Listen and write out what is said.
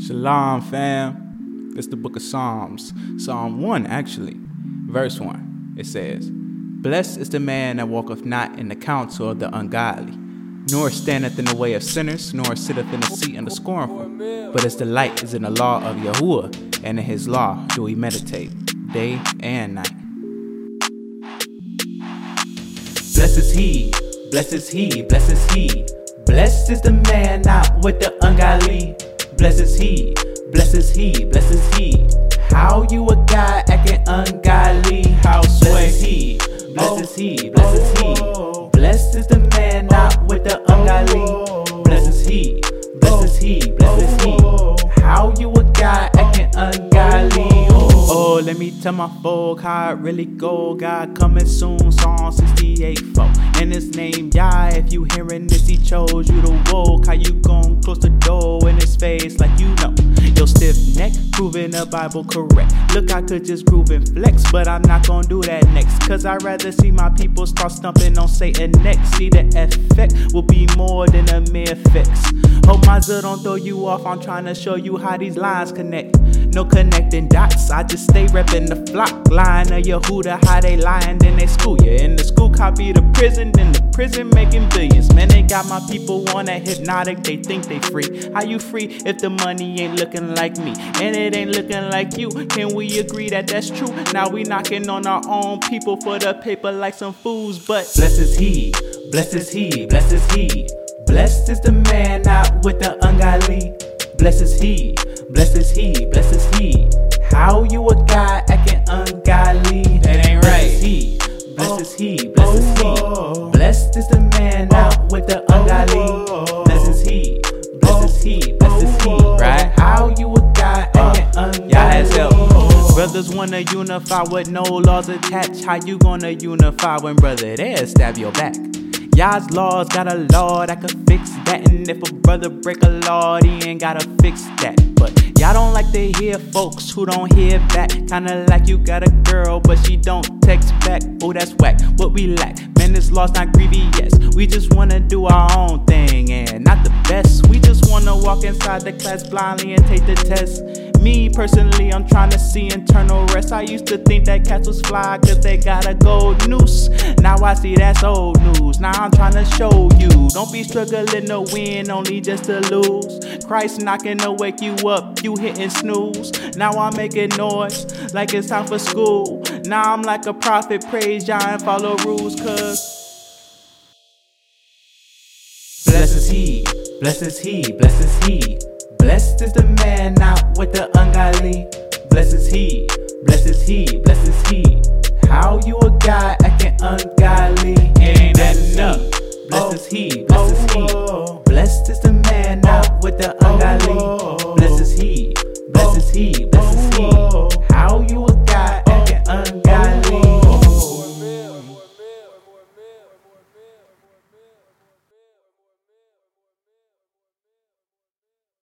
Shalom, fam. It's the book of Psalms. Psalm 1, actually. Verse 1. It says, Blessed is the man that walketh not in the counsel of the ungodly, nor standeth in the way of sinners, nor sitteth in the seat of the scornful. But his delight is in the law of Yahuwah, and in his law do he meditate, day and night. Blessed is he, blessed is he, blessed is he. Blessed is the man not with the ungodly. Blessed is he, blesses he, blesses he. How you a guy acting ungodly? How sway he? blesses he, blesses he. Oh. Blessed is the man not with the ungodly. Oh. Blesses he, blesses he, blesses he. Oh. How you a guy acting ungodly? Oh, let me tell my folk how it really go. God coming soon, Psalm 68 4. And his name Yah. If you hearing this, he chose you to walk. How you gon' face like you know? Your stiff neck, proving the Bible correct. Look, I could just groove and flex, but I'm not gonna do that next. Cause I'd rather see my people start stumping on Satan next. See, the effect will be more than a mere fix. Hope my don't throw you off. I'm trying to show you how these lines connect. No connecting dots, I just stay reppin' the flock line of Yehuda, how they lying, then they school you. In the school copy the prison, then the prison making billions. Man, they got my people on that hypnotic, they think they free. How you free if the money ain't looking like me? And it ain't looking like you. Can we agree that that's true? Now we knocking on our own people for the paper like some fools, but blessed is he, blessed is he, blessed is he. Blessed is the man not with the ungodly. Blessed is he, blessed is he, blessed is he. How you a guy acting ungodly? That ain't right. Blessed is he, blessed is he, blessed is he. Oh, Blessed is the man not with the ungodly. Blessed he, blessed he, blessed he. Right? How you a guy acting ungodly? Y'all has help. Brothers wanna unify with no laws attached. How you gonna unify when brother there stab your back? Y'all's laws got a law that could fix that. And if a brother break a law, he ain't gotta fix that. But y'all don't like to hear folks who don't hear back. Kinda like you got a girl, but she don't text back. Oh, that's whack. What we lack. Man, this law's not grievous. We just wanna do our own thing and not the best. We just wanna walk inside the class blindly and take the test. Me personally, I'm trying to see internal rest. I used to think that cats was fly cause they got a gold noose. Now I see that's old news. Now I'm trying to show you. Don't be struggling to win, only just to lose. Christ knocking to wake you up, you hitting snooze. Now I'm making noise like it's time for school. Now I'm like a prophet, praise John, and follow rules, cuz. Blessed is he, blessed is he, blessed is he. Blessed is the man out with the ungodly. Blessed is he, blessed is he, blessed is he. How you a guy acting ungodly? Ain't that enough? Blessed is he, blessed is he. Blessed is the man out with the ungodly. Blessed is he, blessed is he.